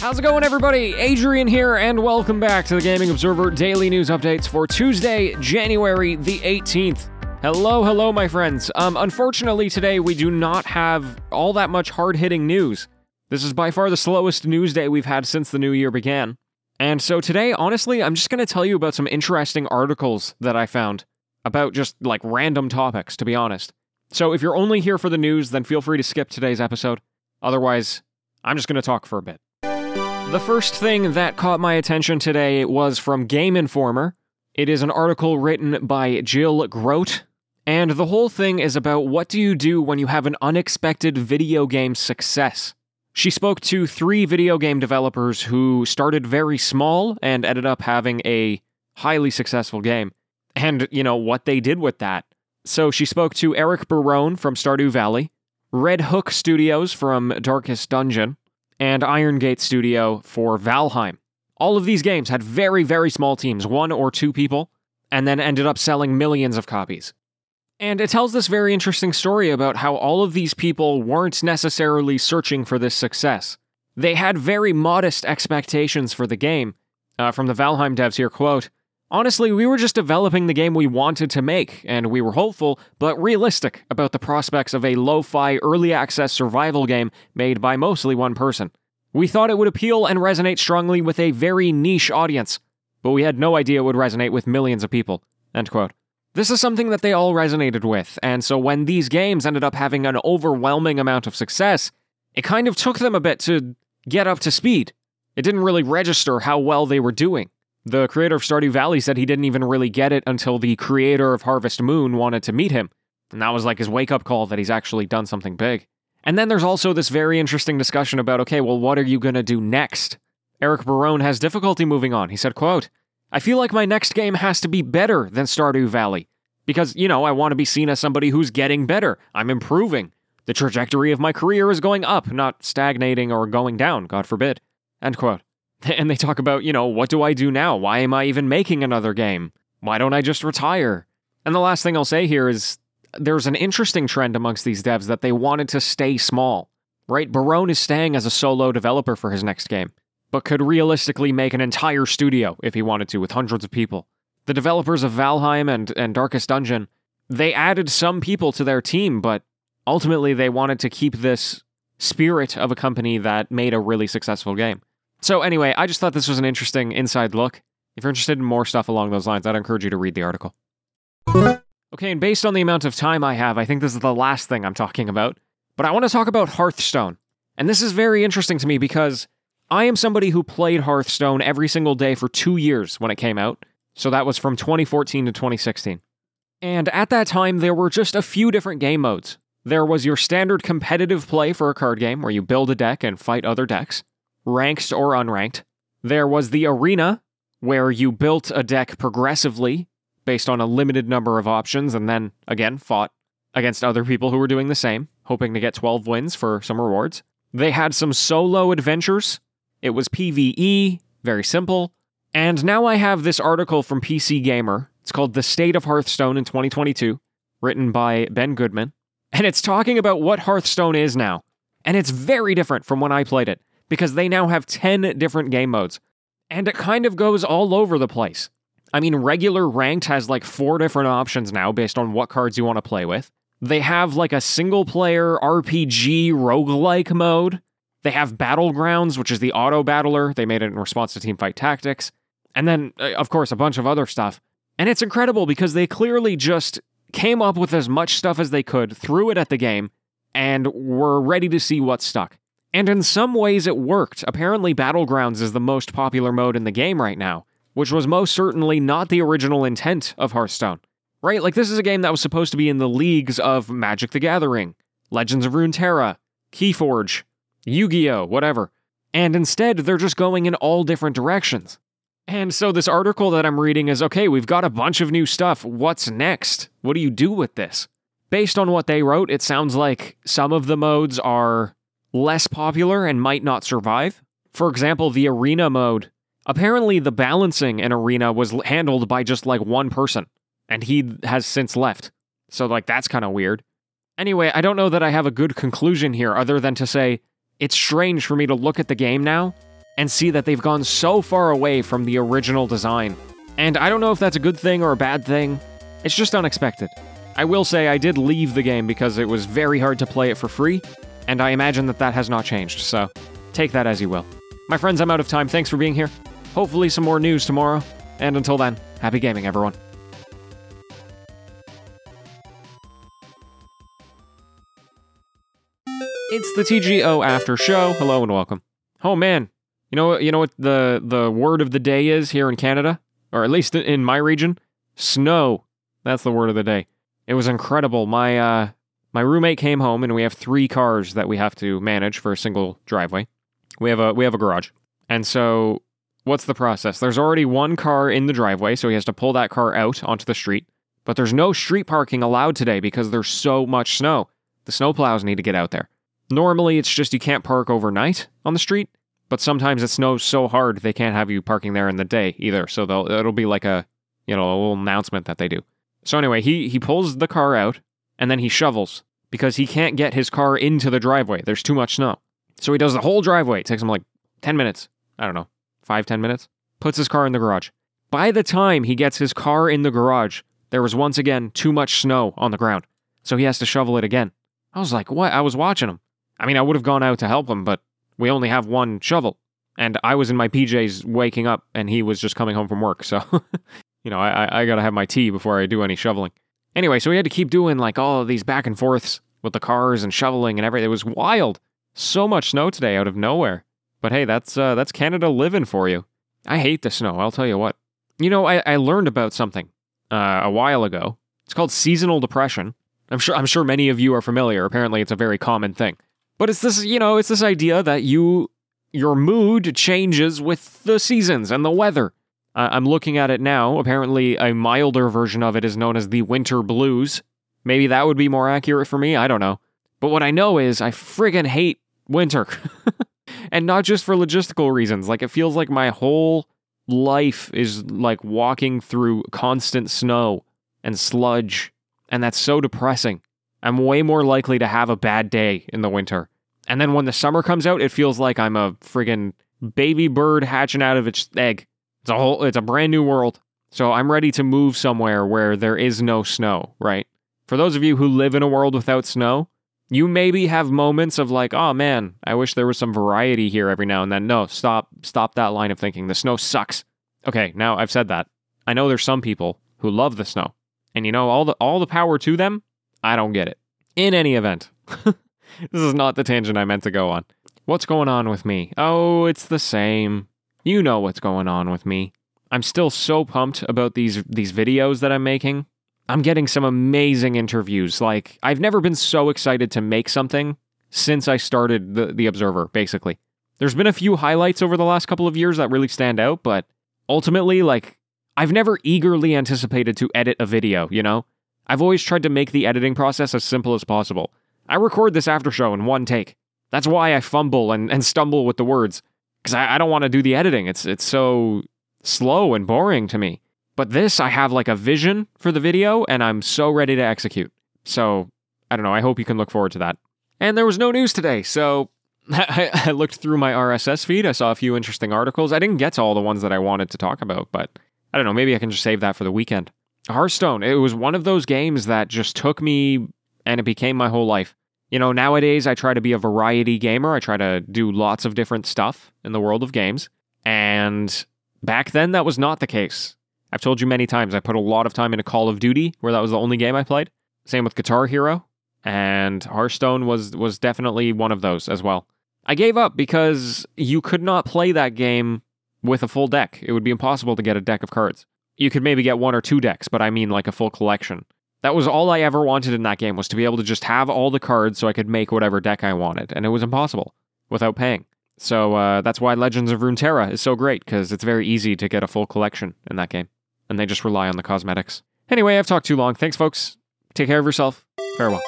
How's it going, everybody? Adrian here, and welcome back to the Gaming Observer Daily News Updates for Tuesday, January the 18th. Hello, hello, my friends. Um, unfortunately, today we do not have all that much hard hitting news. This is by far the slowest news day we've had since the new year began. And so today, honestly, I'm just going to tell you about some interesting articles that I found about just like random topics, to be honest. So if you're only here for the news, then feel free to skip today's episode. Otherwise, I'm just going to talk for a bit. The first thing that caught my attention today was from Game Informer. It is an article written by Jill Grodt, and the whole thing is about what do you do when you have an unexpected video game success. She spoke to three video game developers who started very small and ended up having a highly successful game, and, you know, what they did with that. So she spoke to Eric Barone from Stardew Valley, Red Hook Studios from Darkest Dungeon, and Iron Gate Studio for Valheim. All of these games had very, very small teams, one or two people, and then ended up selling millions of copies. And it tells this very interesting story about how all of these people weren't necessarily searching for this success. They had very modest expectations for the game. Uh, from the Valheim devs here, quote, Honestly, we were just developing the game we wanted to make, and we were hopeful, but realistic about the prospects of a lo fi early access survival game made by mostly one person. We thought it would appeal and resonate strongly with a very niche audience, but we had no idea it would resonate with millions of people. End quote. This is something that they all resonated with, and so when these games ended up having an overwhelming amount of success, it kind of took them a bit to get up to speed. It didn't really register how well they were doing. The creator of Stardew Valley said he didn't even really get it until the creator of Harvest Moon wanted to meet him. And that was like his wake up call that he's actually done something big. And then there's also this very interesting discussion about okay, well, what are you going to do next? Eric Barone has difficulty moving on. He said, quote, I feel like my next game has to be better than Stardew Valley. Because, you know, I want to be seen as somebody who's getting better. I'm improving. The trajectory of my career is going up, not stagnating or going down, God forbid. End quote. And they talk about, you know, what do I do now? Why am I even making another game? Why don't I just retire? And the last thing I'll say here is there's an interesting trend amongst these devs that they wanted to stay small, right? Barone is staying as a solo developer for his next game, but could realistically make an entire studio if he wanted to with hundreds of people. The developers of Valheim and, and Darkest Dungeon, they added some people to their team, but ultimately they wanted to keep this spirit of a company that made a really successful game. So, anyway, I just thought this was an interesting inside look. If you're interested in more stuff along those lines, I'd encourage you to read the article. Okay, and based on the amount of time I have, I think this is the last thing I'm talking about. But I want to talk about Hearthstone. And this is very interesting to me because I am somebody who played Hearthstone every single day for two years when it came out. So that was from 2014 to 2016. And at that time, there were just a few different game modes. There was your standard competitive play for a card game where you build a deck and fight other decks ranked or unranked. There was the arena, where you built a deck progressively based on a limited number of options and then, again, fought against other people who were doing the same, hoping to get 12 wins for some rewards. They had some solo adventures. It was PvE, very simple. And now I have this article from PC Gamer. It's called The State of Hearthstone in 2022, written by Ben Goodman. And it's talking about what Hearthstone is now. And it's very different from when I played it because they now have 10 different game modes. And it kind of goes all over the place. I mean, regular ranked has like four different options now based on what cards you want to play with. They have like a single player RPG roguelike mode. They have Battlegrounds, which is the auto battler. They made it in response to Teamfight Tactics. And then, uh, of course, a bunch of other stuff. And it's incredible because they clearly just came up with as much stuff as they could, threw it at the game, and were ready to see what stuck. And in some ways, it worked. Apparently, Battlegrounds is the most popular mode in the game right now, which was most certainly not the original intent of Hearthstone. Right? Like, this is a game that was supposed to be in the leagues of Magic the Gathering, Legends of Runeterra, Keyforge, Yu Gi Oh!, whatever. And instead, they're just going in all different directions. And so, this article that I'm reading is okay, we've got a bunch of new stuff. What's next? What do you do with this? Based on what they wrote, it sounds like some of the modes are less popular and might not survive. For example, the arena mode. Apparently, the balancing in arena was handled by just like one person, and he has since left. So, like, that's kind of weird. Anyway, I don't know that I have a good conclusion here other than to say it's strange for me to look at the game now and see that they've gone so far away from the original design. And I don't know if that's a good thing or a bad thing. It's just unexpected. I will say I did leave the game because it was very hard to play it for free, and I imagine that that has not changed, so take that as you will. My friends, I'm out of time. Thanks for being here. Hopefully, some more news tomorrow. And until then, happy gaming, everyone. It's the TGO after show. Hello and welcome. Oh man, you know you know what the the word of the day is here in Canada, or at least in my region, snow. That's the word of the day. It was incredible. My uh my roommate came home and we have three cars that we have to manage for a single driveway. We have a we have a garage. And so what's the process? There's already one car in the driveway, so he has to pull that car out onto the street. But there's no street parking allowed today because there's so much snow. The snowplows need to get out there. Normally, it's just you can't park overnight on the street, but sometimes it snows so hard they can't have you parking there in the day either. So it'll be like a you know a little announcement that they do. So anyway, he he pulls the car out and then he shovels because he can't get his car into the driveway. There's too much snow. So he does the whole driveway. It takes him like 10 minutes. I don't know, five ten minutes. Puts his car in the garage. By the time he gets his car in the garage, there was once again too much snow on the ground. So he has to shovel it again. I was like, what? I was watching him. I mean, I would have gone out to help him, but we only have one shovel. And I was in my PJs waking up, and he was just coming home from work. So, you know, I, I got to have my tea before I do any shoveling. Anyway, so we had to keep doing like all of these back and forths with the cars and shoveling and everything. It was wild. So much snow today out of nowhere. But hey, that's uh, that's Canada living for you. I hate the snow. I'll tell you what. You know, I, I learned about something uh, a while ago. It's called seasonal depression. I'm sure I'm sure many of you are familiar. Apparently, it's a very common thing. But it's this, you know, it's this idea that you your mood changes with the seasons and the weather. Uh, I'm looking at it now. Apparently, a milder version of it is known as the winter blues. Maybe that would be more accurate for me. I don't know. But what I know is I friggin' hate winter. and not just for logistical reasons. Like, it feels like my whole life is like walking through constant snow and sludge. And that's so depressing. I'm way more likely to have a bad day in the winter. And then when the summer comes out, it feels like I'm a friggin' baby bird hatching out of its egg. It's a whole it's a brand new world. So I'm ready to move somewhere where there is no snow, right? For those of you who live in a world without snow, you maybe have moments of like, oh man, I wish there was some variety here every now and then. No, stop stop that line of thinking. The snow sucks. Okay, now I've said that. I know there's some people who love the snow. And you know, all the all the power to them. I don't get it. In any event, this is not the tangent I meant to go on. What's going on with me? Oh, it's the same. You know what's going on with me. I'm still so pumped about these these videos that I'm making. I'm getting some amazing interviews. Like I've never been so excited to make something since I started the the Observer, basically. There's been a few highlights over the last couple of years that really stand out, but ultimately like I've never eagerly anticipated to edit a video, you know? I've always tried to make the editing process as simple as possible. I record this after show in one take. That's why I fumble and, and stumble with the words. Because I, I don't want to do the editing. It's it's so slow and boring to me. But this, I have like a vision for the video and I'm so ready to execute. So, I don't know. I hope you can look forward to that. And there was no news today, so I, I looked through my RSS feed. I saw a few interesting articles. I didn't get to all the ones that I wanted to talk about, but I don't know. Maybe I can just save that for the weekend. Hearthstone, it was one of those games that just took me and it became my whole life. You know, nowadays I try to be a variety gamer. I try to do lots of different stuff in the world of games. And back then, that was not the case. I've told you many times, I put a lot of time into Call of Duty, where that was the only game I played. Same with Guitar Hero. And Hearthstone was, was definitely one of those as well. I gave up because you could not play that game with a full deck. It would be impossible to get a deck of cards. You could maybe get one or two decks, but I mean like a full collection. That was all I ever wanted in that game was to be able to just have all the cards so I could make whatever deck I wanted, and it was impossible without paying. So uh, that's why Legends of Runeterra is so great because it's very easy to get a full collection in that game, and they just rely on the cosmetics. Anyway, I've talked too long. Thanks, folks. Take care of yourself. Farewell.